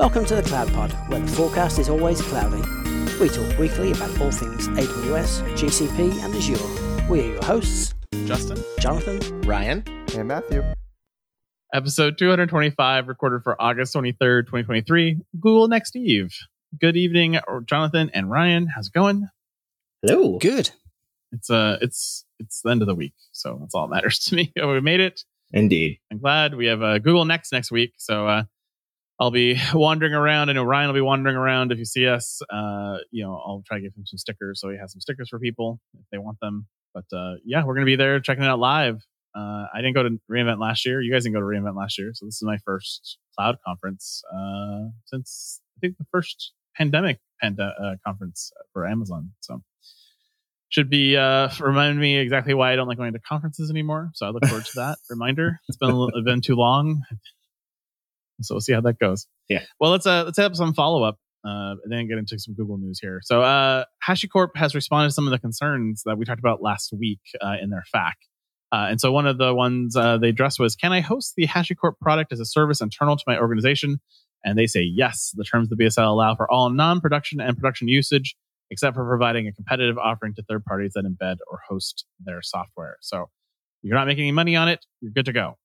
Welcome to the Cloud Pod, where the forecast is always cloudy. We talk weekly about all things AWS, GCP, and Azure. We are your hosts, Justin, Jonathan, Ryan, and Matthew. Episode 225, recorded for August 23rd, 2023. Google Next Eve. Good evening, Jonathan and Ryan. How's it going? Hello. Good. It's uh it's it's the end of the week, so that's all that matters to me. we made it. Indeed. I'm glad we have uh, Google Next next week, so uh, I'll be wandering around. I know Ryan will be wandering around. If you see us, uh, you know, I'll try to give him some stickers so he has some stickers for people if they want them. But uh, yeah, we're gonna be there checking it out live. Uh, I didn't go to reInvent last year. You guys didn't go to reInvent last year, so this is my first cloud conference uh, since I think the first pandemic pand- uh, conference for Amazon. So should be uh remind me exactly why I don't like going to conferences anymore. So I look forward to that reminder. It's been a little, been too long. So we'll see how that goes. Yeah. Well, let's uh let's have some follow up uh and then get into some Google news here. So uh HashiCorp has responded to some of the concerns that we talked about last week uh, in their FAQ. Uh, and so one of the ones uh, they addressed was, can I host the HashiCorp product as a service internal to my organization? And they say yes. The terms of the BSL allow for all non-production and production usage, except for providing a competitive offering to third parties that embed or host their software. So you're not making any money on it. You're good to go.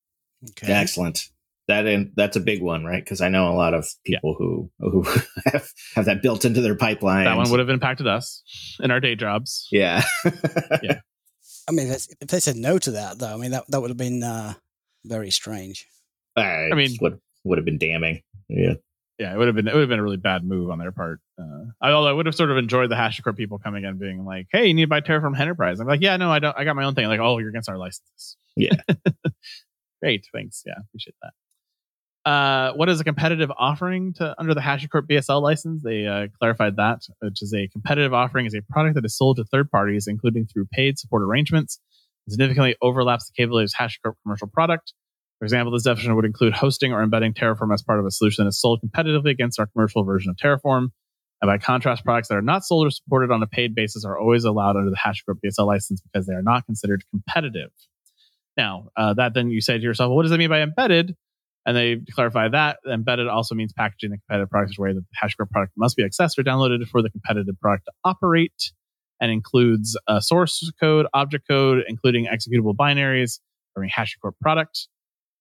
Okay. Excellent. That in, that's a big one, right? Because I know a lot of people yeah. who who have, have that built into their pipeline. That one would have impacted us in our day jobs. Yeah. yeah. I mean, if they said no to that, though, I mean that that would have been uh, very strange. I, I mean, would would have been damning. Yeah. Yeah, it would have been it would have been a really bad move on their part. Uh, I, although I would have sort of enjoyed the HashiCorp people coming in being like, "Hey, you need to buy Terraform Enterprise." I'm like, "Yeah, no, I don't. I got my own thing." Like, "Oh, you're against our licenses." Yeah. Great, thanks. Yeah, appreciate that. Uh, what is a competitive offering to under the HashiCorp BSL license? They uh, clarified that, which is a competitive offering is a product that is sold to third parties, including through paid support arrangements. It significantly overlaps the capabilities of HashiCorp commercial product. For example, this definition would include hosting or embedding Terraform as part of a solution that is sold competitively against our commercial version of Terraform. And by contrast, products that are not sold or supported on a paid basis are always allowed under the HashiCorp BSL license because they are not considered competitive. Now, uh, that then you say to yourself, well, what does that mean by embedded? And they clarify that embedded also means packaging the competitive product in a way that the HashiCorp product must be accessed or downloaded for the competitive product to operate and includes source code, object code, including executable binaries for a HashiCorp product.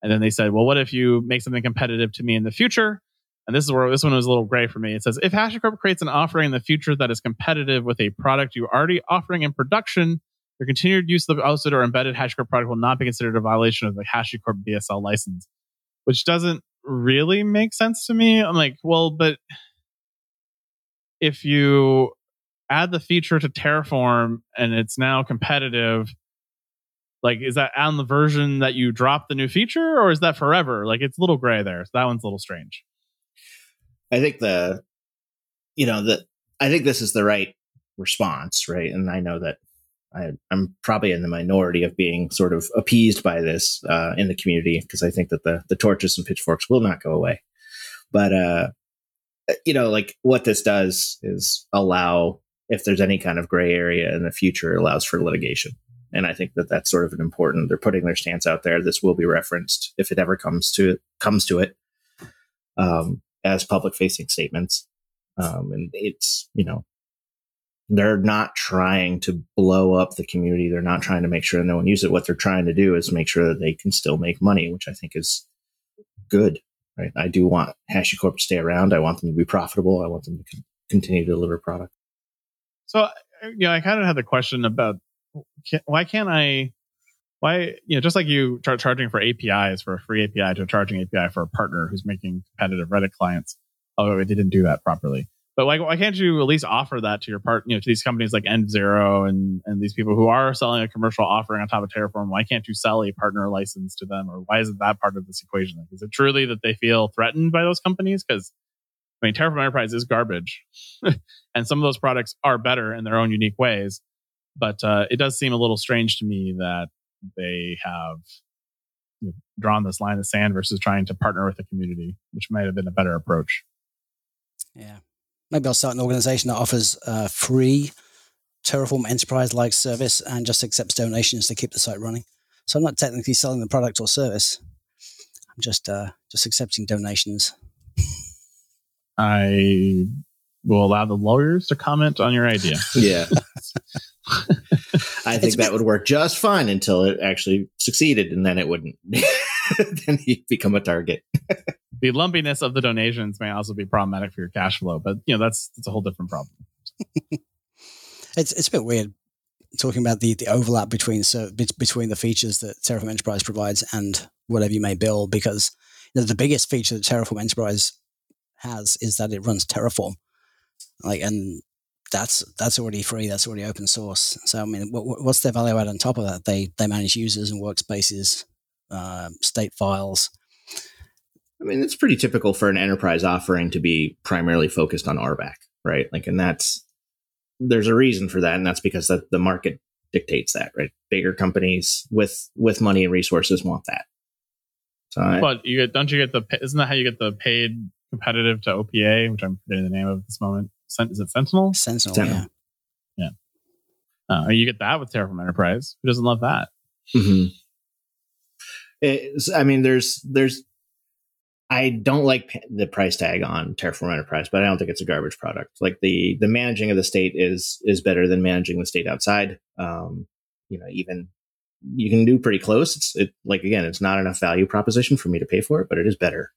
And then they said, well, what if you make something competitive to me in the future? And this is where this one was a little gray for me. It says, if HashiCorp creates an offering in the future that is competitive with a product you're already offering in production, your continued use of the hosted or embedded HashiCorp product will not be considered a violation of the HashiCorp BSL license which doesn't really make sense to me. I'm like, well, but if you add the feature to Terraform and it's now competitive, like is that on the version that you drop the new feature or is that forever? Like it's a little gray there. So that one's a little strange. I think the you know, the I think this is the right response, right? And I know that I, am probably in the minority of being sort of appeased by this uh, in the community because I think that the the torches and pitchforks will not go away. But uh, you know, like what this does is allow if there's any kind of gray area in the future, allows for litigation. And I think that that's sort of an important. They're putting their stance out there. This will be referenced if it ever comes to it, comes to it um, as public facing statements. Um, and it's you know they're not trying to blow up the community. They're not trying to make sure no one uses it. What they're trying to do is make sure that they can still make money, which I think is good. Right? I do want HashiCorp to stay around. I want them to be profitable. I want them to continue to deliver product. So, uh, you know, I kind of had the question about why can't I, why, you know, just like you start charging for APIs for a free API to a charging API for a partner who's making competitive Reddit clients. Oh, they didn't do that properly. But why, why can't you at least offer that to your part, you know, to these companies like Env0 and and these people who are selling a commercial offering on top of Terraform? Why can't you sell a partner license to them, or why isn't that part of this equation? Like, is it truly that they feel threatened by those companies? Because I mean, Terraform Enterprise is garbage, and some of those products are better in their own unique ways. But uh, it does seem a little strange to me that they have you know, drawn this line of sand versus trying to partner with the community, which might have been a better approach. Yeah, maybe I'll start an organization that offers uh, free Terraform enterprise like service and just accepts donations to keep the site running. So I'm not technically selling the product or service. I'm just uh, just accepting donations. I will allow the lawyers to comment on your idea. Yeah. I think that would work just fine until it actually succeeded, and then it wouldn't. then he'd become a target. the lumpiness of the donations may also be problematic for your cash flow, but you know that's that's a whole different problem. it's it's a bit weird talking about the the overlap between so between the features that Terraform Enterprise provides and whatever you may build, because you know, the biggest feature that Terraform Enterprise has is that it runs Terraform, like and that's that's already free. That's already open source. So I mean, what, what's their value add on top of that? They they manage users and workspaces, uh, state files. I mean, it's pretty typical for an enterprise offering to be primarily focused on RBAC, right? Like, and that's there's a reason for that, and that's because the, the market dictates that, right? Bigger companies with with money and resources want that. So, I, but you get don't you get the isn't that how you get the paid competitive to OPA, which I'm forgetting the name of at this moment? is it Sentinel? Sentinel, Sentinel. yeah. Yeah. Uh, you get that with Terraform Enterprise. Who doesn't love that? Mm-hmm. I mean, there's there's I don't like the price tag on Terraform Enterprise, but I don't think it's a garbage product. Like the the managing of the state is is better than managing the state outside. Um, you know, even you can do pretty close. It's it like again, it's not enough value proposition for me to pay for it, but it is better.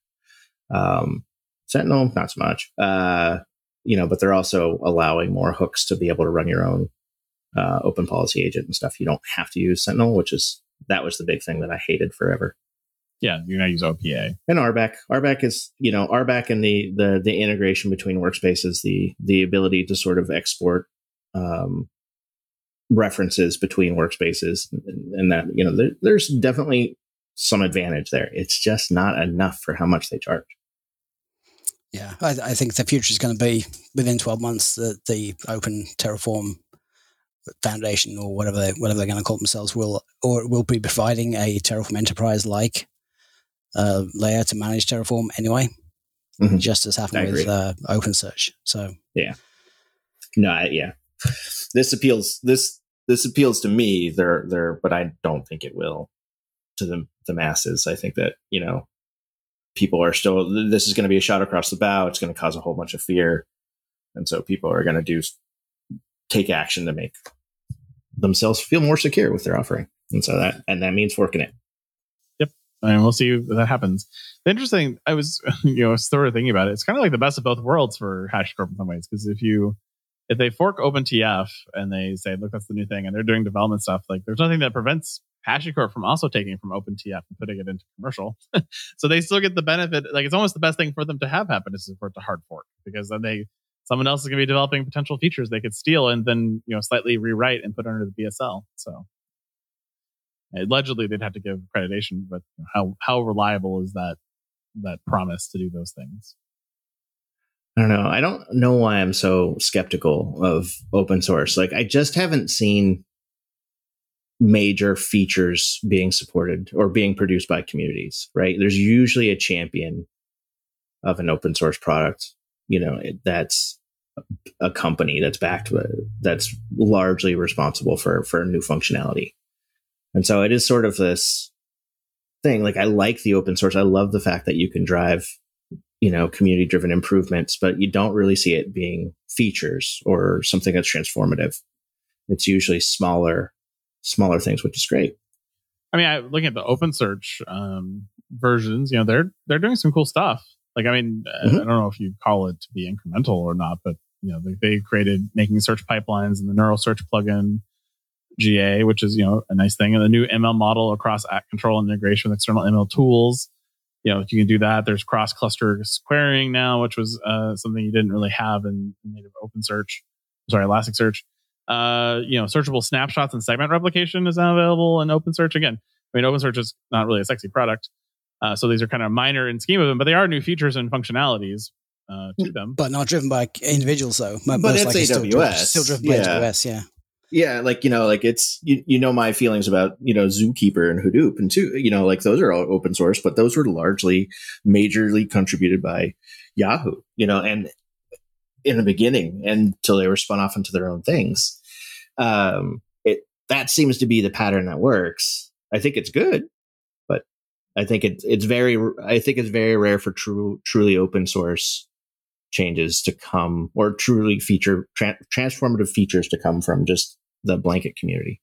Um, Sentinel, not so much. Uh, you know, but they're also allowing more hooks to be able to run your own uh, open policy agent and stuff. You don't have to use Sentinel, which is that was the big thing that I hated forever. Yeah, you're gonna use OPA and RBAC. RBAC is you know RBAC and the the the integration between workspaces, the the ability to sort of export um, references between workspaces, and, and that you know there, there's definitely some advantage there. It's just not enough for how much they charge. Yeah, I, I think the future is going to be within 12 months that the Open Terraform Foundation or whatever they, whatever they're going to call themselves will or will be providing a Terraform Enterprise like uh, layer to manage Terraform anyway, mm-hmm. just as happened with uh, OpenSearch. So yeah, no, I, yeah, this appeals this this appeals to me. There, there, but I don't think it will to the the masses. I think that you know people are still this is going to be a shot across the bow it's going to cause a whole bunch of fear and so people are going to do take action to make themselves feel more secure with their offering and so that and that means forking it and we'll see if that happens the interesting i was you know sort of thinking about it it's kind of like the best of both worlds for hashicorp in some ways because if you if they fork OpenTF and they say, look, that's the new thing, and they're doing development stuff, like there's nothing that prevents HashiCorp from also taking from OpenTF and putting it into commercial. so they still get the benefit. Like it's almost the best thing for them to have happen is for it to hard fork because then they someone else is going to be developing potential features they could steal and then you know slightly rewrite and put under the BSL. So allegedly they'd have to give accreditation, but how how reliable is that that promise to do those things? I don't know. I don't know why I'm so skeptical of open source. Like I just haven't seen major features being supported or being produced by communities, right? There's usually a champion of an open source product, you know, that's a company that's backed that's largely responsible for for new functionality. And so it is sort of this thing like I like the open source. I love the fact that you can drive you know community driven improvements but you don't really see it being features or something that's transformative it's usually smaller smaller things, which is great. I mean, I, looking at the OpenSearch um, versions, you know, they're they're doing some cool stuff. Like, I mean, mm-hmm. I don't know if you call it to be incremental or not, but you know, they, they created making search pipelines and the neural search plugin GA, which is you know a nice thing, and the new ML model across at control integration with external ML tools. You know, you can do that. There's cross cluster querying now, which was uh, something you didn't really have in, in native OpenSearch. Sorry, Elasticsearch. Uh, you know, searchable snapshots and segment replication is now available in OpenSearch. Again, I mean, OpenSearch is not really a sexy product. Uh, so these are kind of minor in scheme of them, but they are new features and functionalities uh, to them. But not driven by individuals, though. Most but it's AWS. Still, driven, still driven yeah. by AWS, yeah. Yeah, like you know, like it's you, you know my feelings about you know Zookeeper and Hadoop and two you know like those are all open source, but those were largely majorly contributed by Yahoo, you know, and in the beginning until they were spun off into their own things um, it that seems to be the pattern that works. I think it's good, but I think it's it's very I think it's very rare for true truly open source changes to come or truly feature tra- transformative features to come from just the blanket community.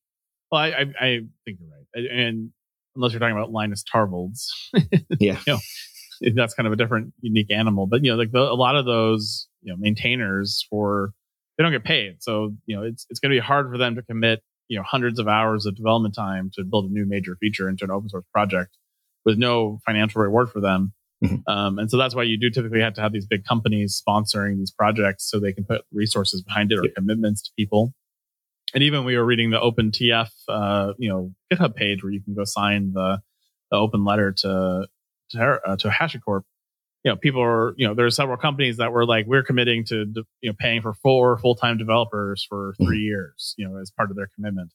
Well, I, I, I think you're right. And unless you're talking about Linus Torvalds, yeah, you know, that's kind of a different, unique animal. But you know, like the, a lot of those, you know, maintainers for they don't get paid, so you know, it's it's going to be hard for them to commit, you know, hundreds of hours of development time to build a new major feature into an open source project with no financial reward for them. Mm-hmm. Um, and so that's why you do typically have to have these big companies sponsoring these projects so they can put resources behind it or commitments to people. And even we were reading the OpenTF, uh, you know, GitHub page where you can go sign the, the open letter to to, uh, to HashiCorp. You know, people are, you know, there are several companies that were like, we're committing to, you know, paying for four full time developers for mm-hmm. three years, you know, as part of their commitment.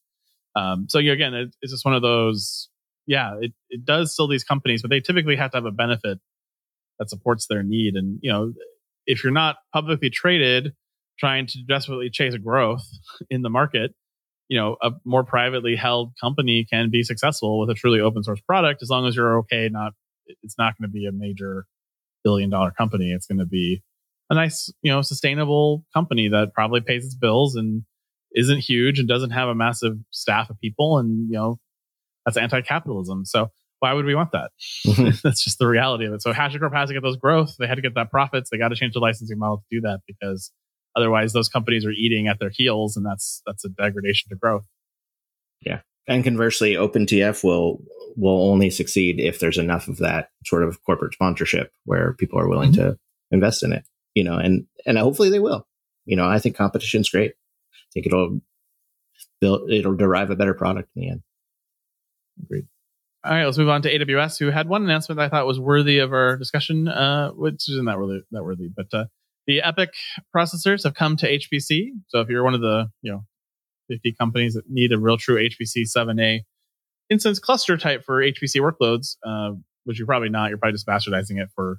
Um, so you know, again, it, it's just one of those. Yeah, it, it does sell these companies, but they typically have to have a benefit that supports their need. And you know, if you're not publicly traded, trying to desperately chase growth in the market, you know, a more privately held company can be successful with a truly open source product as long as you're okay. Not, it's not going to be a major billion dollar company. It's going to be a nice, you know, sustainable company that probably pays its bills and isn't huge and doesn't have a massive staff of people. And, you know, that's anti capitalism. So why would we want that? Mm-hmm. that's just the reality of it. So HashiCorp has to get those growth. They had to get that profits. They got to change the licensing model to do that because Otherwise, those companies are eating at their heels, and that's that's a degradation to growth. Yeah, and conversely, OpenTF will will only succeed if there's enough of that sort of corporate sponsorship where people are willing mm-hmm. to invest in it. You know, and and hopefully they will. You know, I think competition's great. I think it'll build it'll derive a better product in the end. Agreed. All right, let's move on to AWS, who had one announcement that I thought was worthy of our discussion, uh, which isn't that really that worthy, but uh, the EPYC processors have come to HPC. So if you're one of the you know 50 companies that need a real true HPC 7A instance cluster type for HPC workloads, uh, which you're probably not, you're probably just bastardizing it for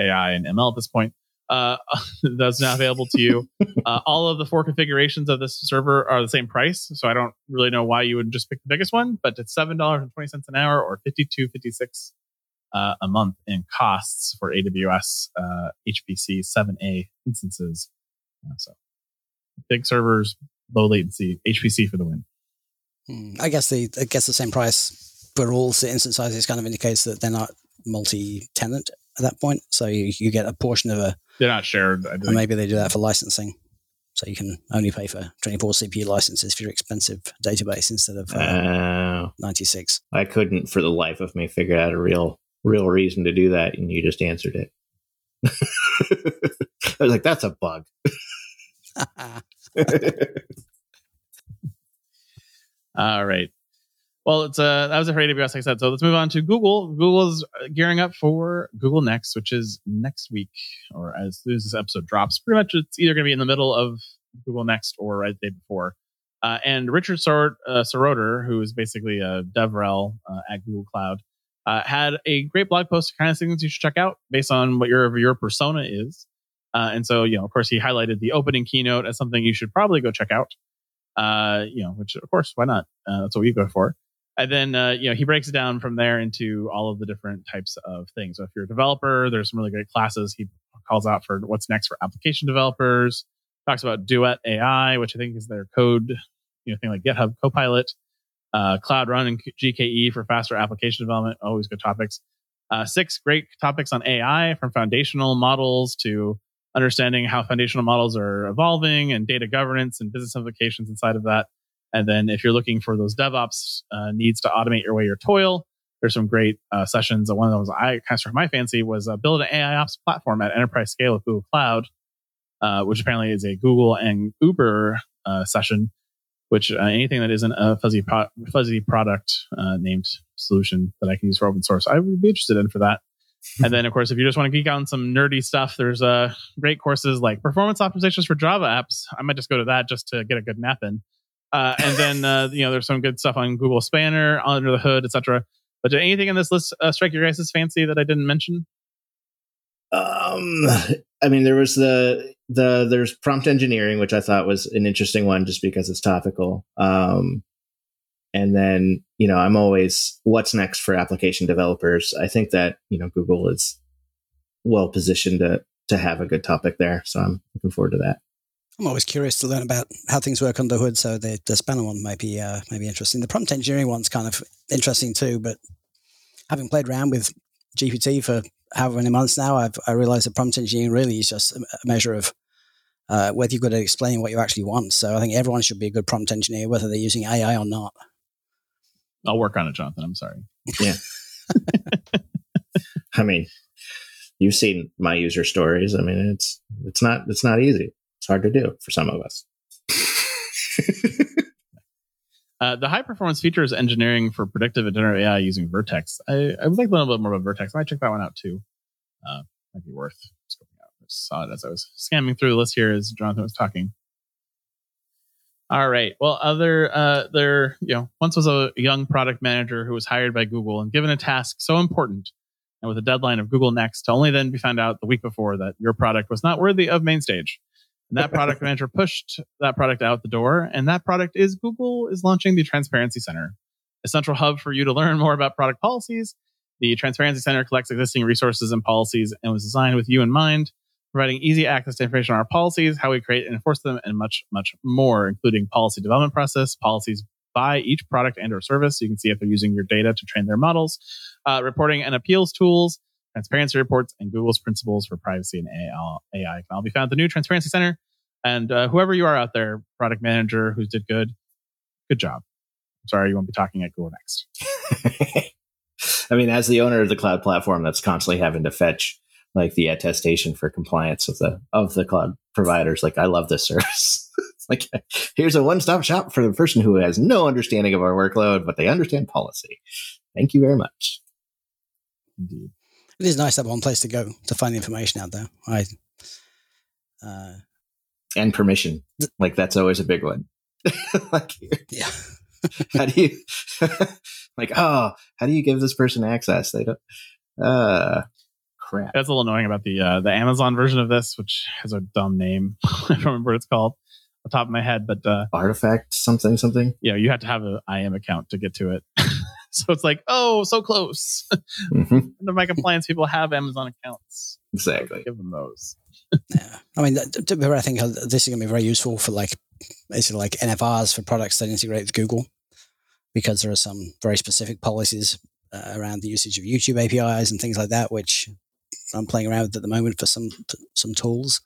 AI and ML at this point. Uh, that's now available to you. Uh, all of the four configurations of this server are the same price, so I don't really know why you would just pick the biggest one. But it's seven dollars and twenty cents an hour, or fifty two fifty six uh, a month in costs for AWS uh, HPC 7A instances. Uh, so big servers, low latency, HPC for the win. Hmm. I guess the I guess the same price for all the instance sizes kind of indicates that they're not multi-tenant at that point. So you, you get a portion of a. They're not shared. And maybe they do that for licensing. So you can only pay for 24 CPU licenses for your expensive database instead of uh, uh, 96. I couldn't for the life of me figure out a real real reason to do that, and you just answered it. I was like, that's a bug. All right. Well, it's uh that was it for AWS, like I said. So let's move on to Google. Google is gearing up for Google Next, which is next week, or as soon as this episode drops. Pretty much, it's either going to be in the middle of Google Next or right the day before. Uh, and Richard Sor- uh, Seroter, who is basically a DevRel uh, at Google Cloud, uh, had a great blog post, kind of things you should check out based on what your your persona is. Uh, and so, you know, of course, he highlighted the opening keynote as something you should probably go check out. Uh, you know, which of course, why not? Uh, that's what we go for. And then, uh, you know, he breaks it down from there into all of the different types of things. So if you're a developer, there's some really great classes. He calls out for what's next for application developers. Talks about Duet AI, which I think is their code, you know, thing like GitHub Copilot uh, Cloud Run and GKE for faster application development. Always good topics. Uh, six great topics on AI from foundational models to understanding how foundational models are evolving and data governance and business implications inside of that. And then if you're looking for those DevOps uh, needs to automate your way your toil, there's some great uh, sessions. One of those I kind of struck my fancy was uh, build an AI ops platform at enterprise scale with Google Cloud, uh, which apparently is a Google and Uber uh, session which uh, anything that isn't a fuzzy pro- fuzzy product uh, named solution that I can use for open source, I would be interested in for that. and then, of course, if you just want to geek out on some nerdy stuff, there's uh, great courses like performance optimizations for Java apps. I might just go to that just to get a good nap in. Uh, and then, uh, you know, there's some good stuff on Google Spanner, under the hood, etc. But did anything in this list uh, strike your guys' fancy that I didn't mention? Um, I mean, there was the the there's prompt engineering, which I thought was an interesting one, just because it's topical. Um, and then you know, I'm always what's next for application developers. I think that you know Google is well positioned to to have a good topic there. So I'm looking forward to that. I'm always curious to learn about how things work under the hood. So the, the spanner one might be uh, might be interesting. The prompt engineering one's kind of interesting too. But having played around with GPT for however many months now, I've I realized that prompt engineering really is just a measure of uh, whether you've got to explain what you actually want. So I think everyone should be a good prompt engineer, whether they're using AI or not. I'll work on it, Jonathan. I'm sorry. Yeah. I mean, you've seen my user stories. I mean, it's it's not it's not easy. It's hard to do for some of us. uh, the high performance features engineering for predictive and generative AI using Vertex. I, I would like to learn a little bit more about Vertex. I might check that one out too. Uh, might be worth scoping out. I saw it as I was scamming through the list here as Jonathan was talking. All right. Well, other uh, there, you know, once was a young product manager who was hired by Google and given a task so important and with a deadline of Google Next to only then be found out the week before that your product was not worthy of main stage. And that product manager pushed that product out the door, and that product is Google is launching the Transparency Center, a central hub for you to learn more about product policies. The Transparency Center collects existing resources and policies and was designed with you in mind providing easy access to information on our policies, how we create and enforce them, and much, much more, including policy development process, policies by each product and or service. So you can see if they're using your data to train their models, uh, reporting and appeals tools, transparency reports, and Google's principles for privacy and AI can all be found at the new Transparency Center. And uh, whoever you are out there, product manager who did good, good job. Sorry, you won't be talking at Google next. I mean, as the owner of the cloud platform that's constantly having to fetch like the attestation for compliance of the of the cloud providers. Like I love this service. like here's a one-stop shop for the person who has no understanding of our workload, but they understand policy. Thank you very much. Indeed. It is nice to have one place to go to find the information out there. I uh, and permission. like that's always a big one. like yeah. how do you like oh how do you give this person access? They don't uh crap. That's a little annoying about the uh, the Amazon version of this, which has a dumb name. I don't remember what it's called off the top of my head, but uh, artifact something something. Yeah, you have to have an IAM account to get to it. so it's like, oh, so close. mm-hmm. None of my compliance people have Amazon accounts. Exactly. So give them those. yeah, I mean, I think this is going to be very useful for like basically like NFRs for products that integrate with Google, because there are some very specific policies uh, around the usage of YouTube APIs and things like that, which I'm playing around with at the moment for some some tools,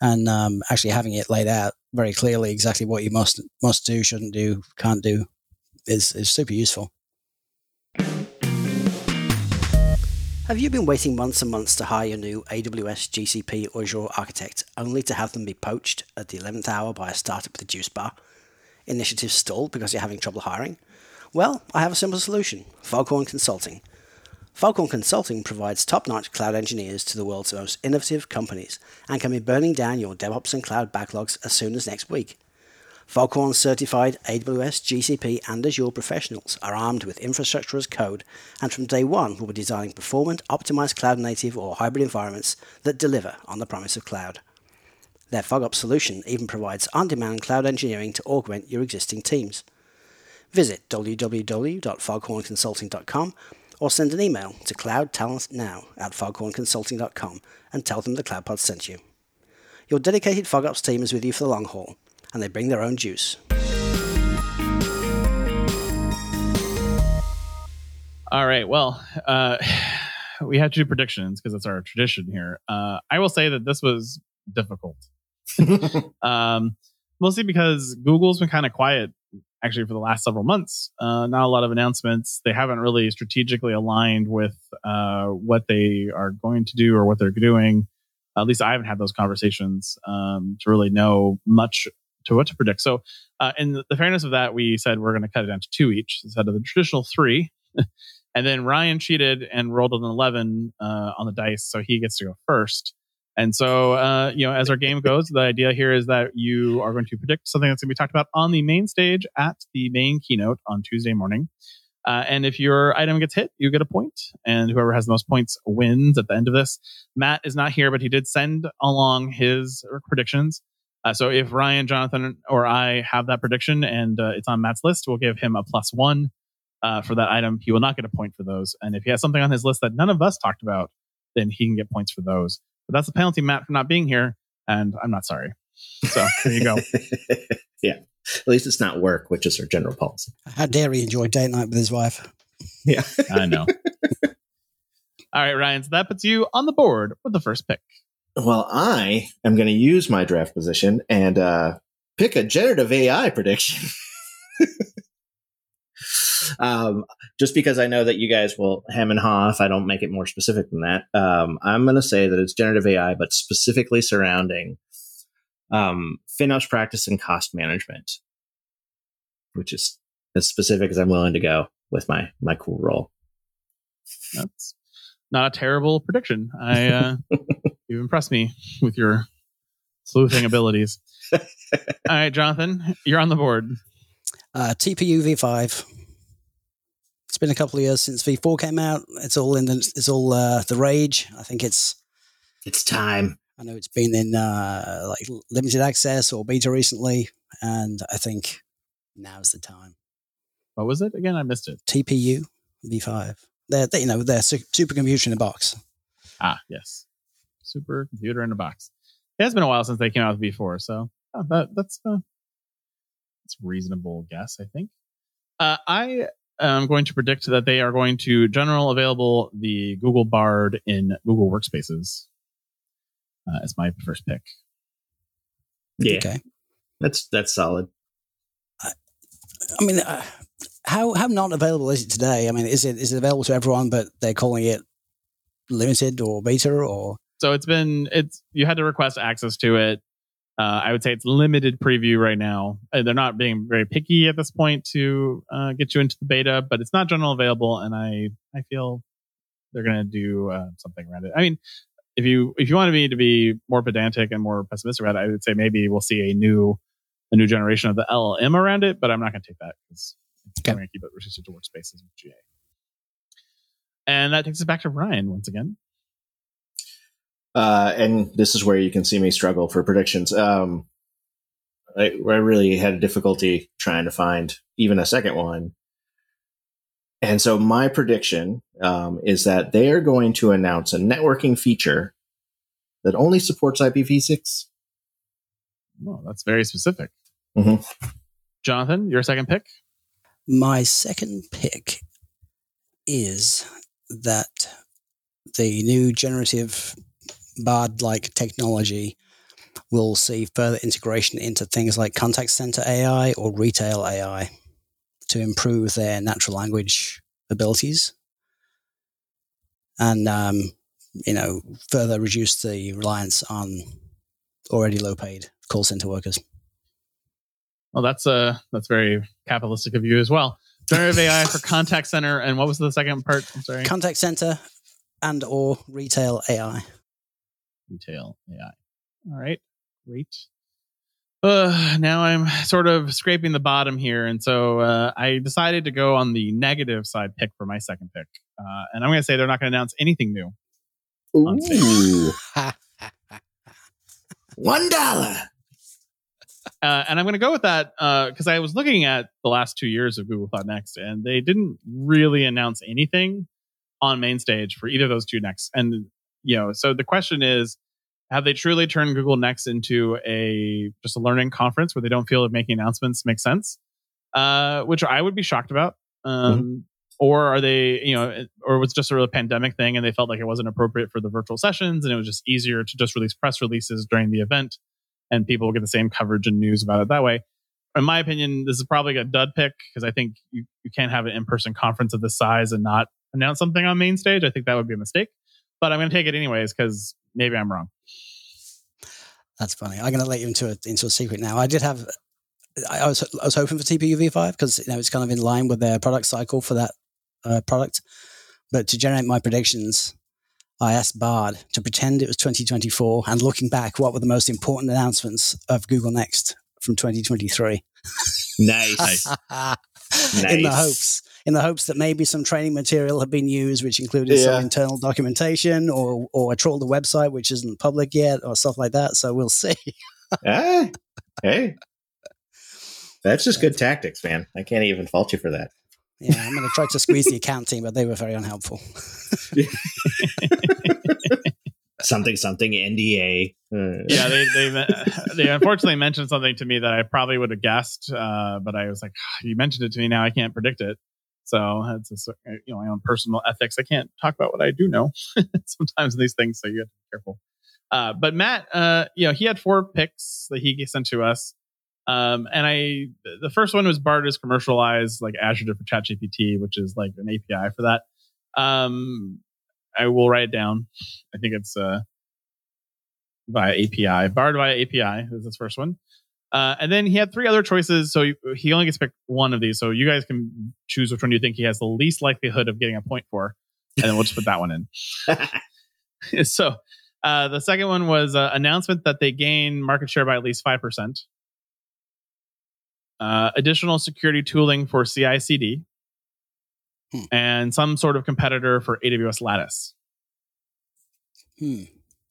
and um, actually having it laid out very clearly exactly what you must must do, shouldn't do, can't do, is is super useful. Have you been waiting months and months to hire your new AWS, GCP, or Azure architect, only to have them be poached at the 11th hour by a startup with a juice bar? Initiatives stalled because you're having trouble hiring? Well, I have a simple solution Foghorn Consulting. Foghorn Consulting provides top notch cloud engineers to the world's most innovative companies and can be burning down your DevOps and cloud backlogs as soon as next week. Foghorn certified AWS, GCP, and Azure professionals are armed with infrastructure as code and from day one will be designing performant, optimized cloud native or hybrid environments that deliver on the promise of cloud. Their FogOps solution even provides on demand cloud engineering to augment your existing teams. Visit www.foghornconsulting.com or send an email to cloudtalentnow at foghornconsulting.com and tell them the CloudPod sent you. Your dedicated FogOps team is with you for the long haul, and they bring their own juice. All right. Well, uh, we had to do predictions because it's our tradition here. Uh, I will say that this was difficult. um, mostly because Google's been kind of quiet actually for the last several months. Uh, not a lot of announcements. They haven't really strategically aligned with uh, what they are going to do or what they're doing. At least I haven't had those conversations um, to really know much to what to predict. So, uh, in the fairness of that, we said we're going to cut it down to two each instead of the traditional three. and then Ryan cheated and rolled an 11 uh, on the dice, so he gets to go first. And so, uh, you know, as our game goes, the idea here is that you are going to predict something that's going to be talked about on the main stage at the main keynote on Tuesday morning. Uh, and if your item gets hit, you get a point, and whoever has the most points wins at the end of this. Matt is not here, but he did send along his predictions. Uh, so if Ryan, Jonathan, or I have that prediction and uh, it's on Matt's list, we'll give him a plus one uh, for that item. He will not get a point for those. And if he has something on his list that none of us talked about, then he can get points for those. But that's the penalty, Matt, for not being here, and I'm not sorry. So there you go. yeah. At least it's not work, which is our general policy. How dare he enjoy date night with his wife? Yeah. I know. All right, Ryan. So that puts you on the board with the first pick. Well, I am going to use my draft position and uh, pick a generative AI prediction. um, just because I know that you guys will hem and haw if I don't make it more specific than that. Um, I'm going to say that it's generative AI, but specifically surrounding um, FinOps practice and cost management, which is as specific as I'm willing to go with my my cool role. That's not a terrible prediction. I uh, you impressed me with your sleuthing abilities. All right, Jonathan, you're on the board. Uh, TPU V5. It's been a couple of years since V4 came out. It's all in the it's all uh, the rage. I think it's it's time. I know it's been in uh, like limited access or beta recently, and I think now's the time. What was it again? I missed it. TPU V5. They're, they, you know they're su- supercomputer in a box. Ah, yes, super computer in a box. It has been a while since they came out with V4, so oh, that, that's uh, that's reasonable guess. I think. Uh, I am going to predict that they are going to general available the Google Bard in Google Workspaces uh, as my first pick. Yeah, Okay. that's that's solid. I mean, uh, how how not available is it today? I mean, is it is it available to everyone, but they're calling it limited or beta or So it's been it's you had to request access to it. Uh, I would say it's limited preview right now. Uh, They're not being very picky at this point to uh, get you into the beta, but it's not general available, and I I feel they're going to do uh, something around it. I mean, if you if you wanted me to be more pedantic and more pessimistic about it, I would say maybe we'll see a new a new generation of the LLM around it, but I'm not going to take that because Okay. I'm going to keep it restricted to workspaces with GA. And that takes us back to Ryan once again. Uh, and this is where you can see me struggle for predictions. Um, I, I really had difficulty trying to find even a second one. And so my prediction um, is that they are going to announce a networking feature that only supports IPv6. Oh, that's very specific. Mhm. Jonathan, your second pick? My second pick is that the new generative Bard like technology will see further integration into things like contact center AI or retail AI to improve their natural language abilities and, um, you know, further reduce the reliance on already low paid call center workers. Well, that's uh that's very capitalistic of you as well. Generative AI for contact center, and what was the second part? I'm sorry. Contact center and or retail AI. Retail AI. All right, great. Uh, now I'm sort of scraping the bottom here, and so uh, I decided to go on the negative side pick for my second pick, uh, and I'm going to say they're not going to announce anything new. On one dollar. Uh, and I'm going to go with that because I was looking at the last two years of Google Cloud Next, and they didn't really announce anything on main stage for either of those two Next. And you know, so the question is, have they truly turned Google Next into a just a learning conference where they don't feel that making announcements makes sense? Uh, which I would be shocked about. Um, Or are they, you know, or was just sort of a pandemic thing and they felt like it wasn't appropriate for the virtual sessions and it was just easier to just release press releases during the event and people will get the same coverage and news about it that way. In my opinion, this is probably a dud pick because I think you, you can't have an in person conference of this size and not announce something on main stage. I think that would be a mistake. But I'm going to take it anyways because maybe I'm wrong. That's funny. I'm going to let you into a into a secret now. I did have, I was I was hoping for TPU V5 because you know it's kind of in line with their product cycle for that uh, product. But to generate my predictions, I asked Bard to pretend it was 2024 and looking back, what were the most important announcements of Google Next from 2023? Nice. In the hopes, in the hopes that maybe some training material had been used, which included Yeah. some internal documentation, or or I trolled the website, which isn't public yet, or stuff like that. So we'll see. Ah, hey, that's just good tactics, man. I can't even fault you for that. Yeah, I'm going to try to squeeze the account team, but they were very unhelpful. something something NDA. Uh, yeah, they they they unfortunately mentioned something to me that I probably would have guessed, uh, but I was like, you mentioned it to me now, I can't predict it. So it's a, you know my own personal ethics. I can't talk about what I do know sometimes in these things, so you have to be careful. Uh, but Matt, uh, you know, he had four picks that he sent to us. Um, and I, the first one was Bard is commercialized like Azure did for ChatGPT, which is like an API for that. Um, I will write it down. I think it's uh, via API. Bard via API is this first one. Uh, and then he had three other choices, so he only gets pick one of these. So you guys can choose which one you think he has the least likelihood of getting a point for, and then we'll just put that one in. so uh, the second one was uh, announcement that they gain market share by at least five percent. Uh, additional security tooling for CI/CD, hmm. and some sort of competitor for AWS Lattice. Hmm.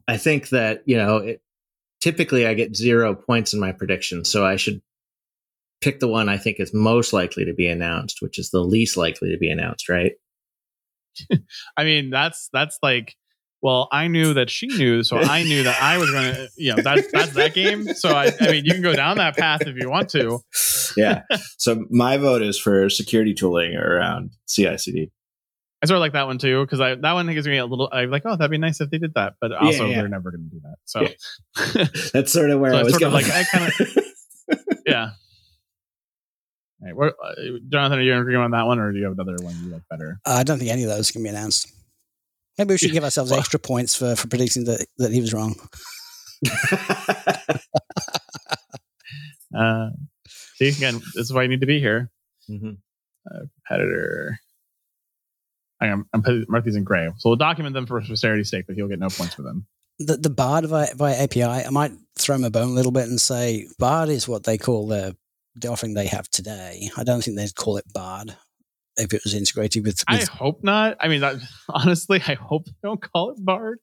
I think that you know, it, typically I get zero points in my prediction, so I should pick the one I think is most likely to be announced, which is the least likely to be announced, right? I mean, that's that's like well, I knew that she knew, so I knew that I was going to, you know, that's that's that game. So I, I mean, you can go down that path if you want to. yeah. So my vote is for security tooling around CI/CD. I sort of like that one too because I that one gives me a little. I'm like, oh, that'd be nice if they did that, but also yeah, yeah. they're never going to do that. So yeah. that's sort of where so I was sort going. Of like I kind of, yeah. Right, what, uh, Jonathan, are you agreeing on that one, or do you have another one you like better? Uh, I don't think any of those can be announced. Maybe we should give ourselves well, extra points for, for predicting that, that he was wrong. uh, see, again, this is why you need to be here. Mm-hmm. Uh, competitor. I am, I'm putting these in gray. So we'll document them for posterity's sake, but he'll get no points for them. The, the Bard via, via API, I might throw him a bone a little bit and say Bard is what they call the, the offering they have today. I don't think they'd call it Bard if it was integrated with. with I hope not. I mean, that, honestly, I hope they don't call it Bard.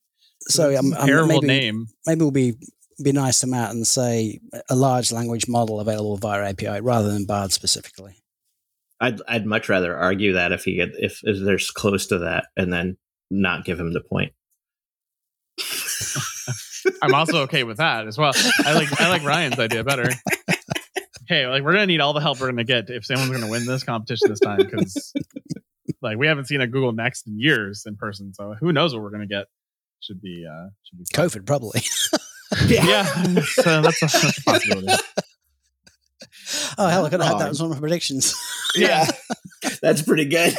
So I'm, I'm terrible maybe, name. Maybe we'll be be nice to Matt and say a large language model available via API rather than Bard specifically. I'd I'd much rather argue that if he get if, if there's close to that and then not give him the point. I'm also okay with that as well. I like I like Ryan's idea better hey, like we're gonna need all the help we're gonna get if someone's gonna win this competition this time because like we haven't seen a Google Next in years in person, so who knows what we're gonna get? Should be uh should be fun. COVID probably. yeah, yeah so that's, a, that's a possibility. Oh hell, I could have had that as one of my predictions. yeah, that's pretty good.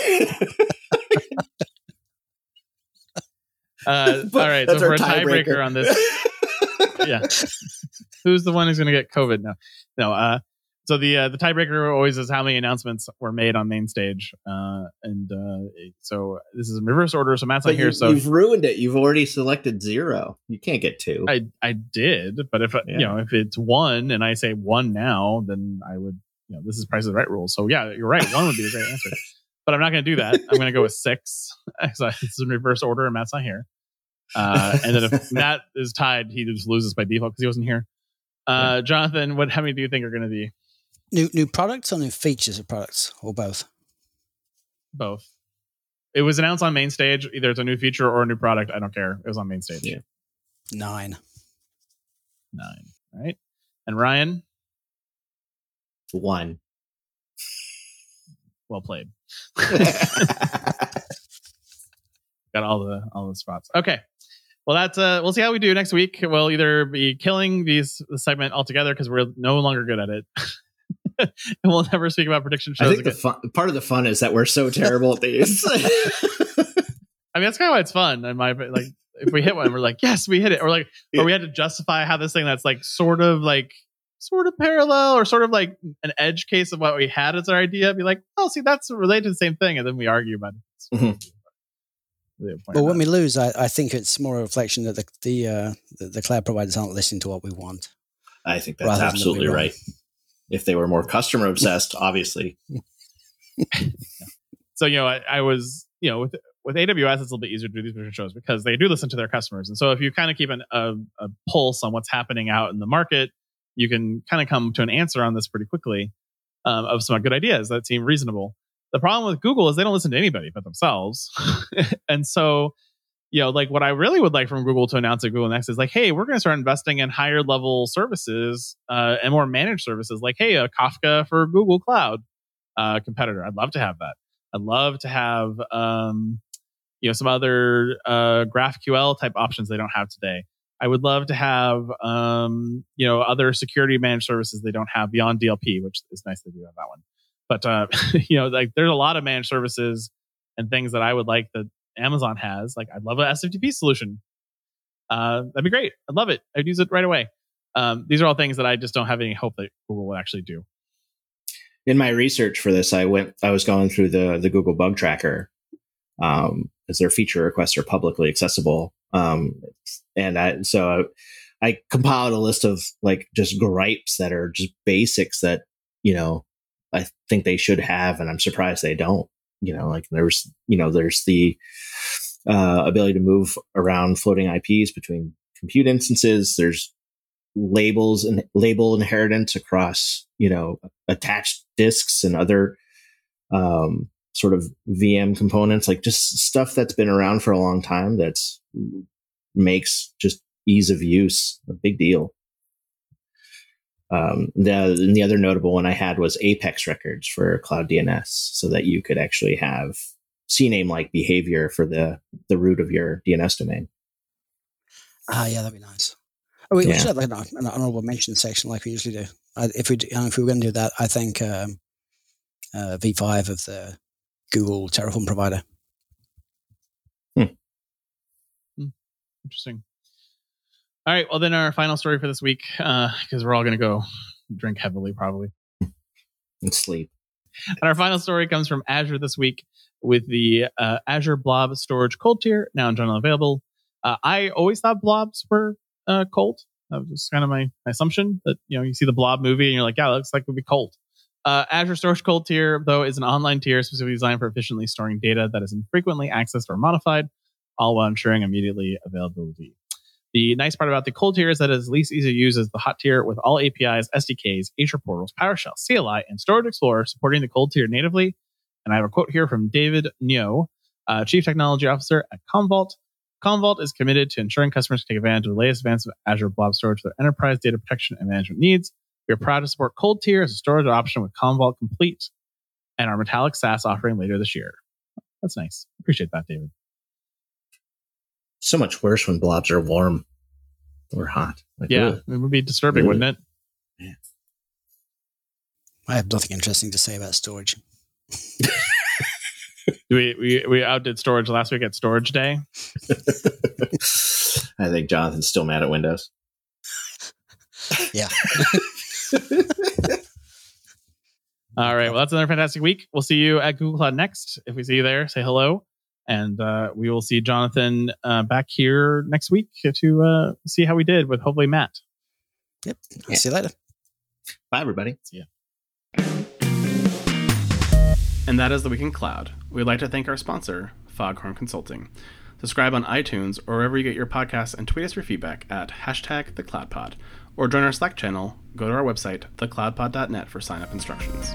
Uh, all right, so for a tiebreaker tie on this, yeah, who's the one who's going to get COVID now? No, uh, so the uh, the tiebreaker always is how many announcements were made on main stage, uh, and uh, so this is in reverse order. So Matt's not here, so you've ruined it. You've already selected zero. You can't get two. I I did, but if yeah. you know if it's one and I say one now, then I would you know this is Price of the Right rule. So yeah, you're right. One would be a great answer, but I'm not going to do that. I'm going to go with six. so this is in reverse order, and Matt's not here. Uh, and then if Matt is tied, he just loses by default because he wasn't here. Uh, Jonathan, what how many do you think are going to be? New new products or new features of products or both? Both. It was announced on main stage. Either it's a new feature or a new product. I don't care. It was on main stage. Yeah. Nine. Nine. Right. And Ryan? One. Well played. Got all the all the spots. Okay. Well, that's uh, we'll see how we do next week. We'll either be killing these the segment altogether because we're no longer good at it, and we'll never speak about prediction shows. I think again. the fun, part of the fun is that we're so terrible at these. I mean, that's kind of why it's fun. And my like, if we hit one, we're like, yes, we hit it, or like, yeah. or we had to justify how this thing that's like sort of like sort of parallel or sort of like an edge case of what we had as our idea. Be like, oh, see, that's related to the same thing, and then we argue about it. Mm-hmm. But when we lose, I, I, think it's more a reflection that the the, uh, the, the cloud providers aren't listening to what we want. I think that's absolutely right if they were more customer obsessed, obviously. so you know, I, I, was you know with with AWS, it's a little bit easier to do these vision shows because they do listen to their customers, and so if you kind of keep an, a, a pulse on what's happening out in the market, you can kind of come to an answer on this pretty quickly um, of some good ideas that seem reasonable. The problem with Google is they don't listen to anybody but themselves, and so you know, like what I really would like from Google to announce at Google Next is like, hey, we're going to start investing in higher level services uh, and more managed services, like hey, a Kafka for Google Cloud uh, competitor. I'd love to have that. I'd love to have um, you know some other uh, GraphQL type options they don't have today. I would love to have um, you know other security managed services they don't have beyond DLP, which is nice they do have that one. But uh, you know, like there's a lot of managed services and things that I would like that Amazon has. Like, I'd love a SFTP solution. Uh, that'd be great. I'd love it. I'd use it right away. Um, these are all things that I just don't have any hope that Google will actually do. In my research for this, I went. I was going through the the Google Bug Tracker, um, as their feature requests are publicly accessible, um, and I so I, I compiled a list of like just gripes that are just basics that you know I think they should have, and I'm surprised they don't you know, like there's, you know, there's the uh, ability to move around floating IPs between compute instances. There's labels and label inheritance across, you know, attached disks and other um, sort of VM components, like just stuff that's been around for a long time that's makes just ease of use a big deal. Um, the the other notable one I had was Apex records for Cloud DNS, so that you could actually have CNAME like behavior for the the root of your DNS domain. Ah, yeah, that'd be nice. Oh, we, yeah. we should have like an, an, honorable mention section like we usually do. I, if we if we were going to do that, I think um, uh, V5 of the Google Terraform provider. Hmm. Hmm. Interesting. All right. Well, then our final story for this week, because uh, we're all going to go drink heavily probably and sleep. And our final story comes from Azure this week with the uh, Azure Blob Storage Cold Tier now in general available. Uh, I always thought blobs were uh, cold. That was kind of my, my, assumption that you know you see the blob movie and you're like, yeah, it looks like it would be cold. Uh, Azure Storage Cold Tier, though, is an online tier specifically designed for efficiently storing data that is infrequently accessed or modified, all while ensuring immediately availability. The nice part about the cold tier is that it is least easy to use as the hot tier with all APIs, SDKs, Azure portals, PowerShell, CLI, and Storage Explorer supporting the cold tier natively. And I have a quote here from David Ngo, uh, Chief Technology Officer at Commvault. Commvault is committed to ensuring customers can take advantage of the latest advances of Azure Blob Storage for their enterprise data protection and management needs. We are proud to support cold tier as a storage option with Commvault Complete and our Metallic SaaS offering later this year. That's nice. Appreciate that, David so much worse when blobs are warm or hot. Like, yeah, ugh. it would be disturbing, ugh. wouldn't it? Yeah. I have nothing interesting to say about storage. we, we we outdid storage last week at Storage Day. I think Jonathan's still mad at Windows. Yeah. All right. Well, that's another fantastic week. We'll see you at Google Cloud next. If we see you there, say hello. And uh, we will see Jonathan uh, back here next week to uh, see how we did with hopefully Matt. Yep. Yeah. see you later. Bye, everybody. See ya. And that is the Week in Cloud. We'd like to thank our sponsor, Foghorn Consulting. Subscribe on iTunes or wherever you get your podcasts and tweet us your feedback at hashtag thecloudpod. Or join our Slack channel, go to our website, thecloudpod.net for sign up instructions.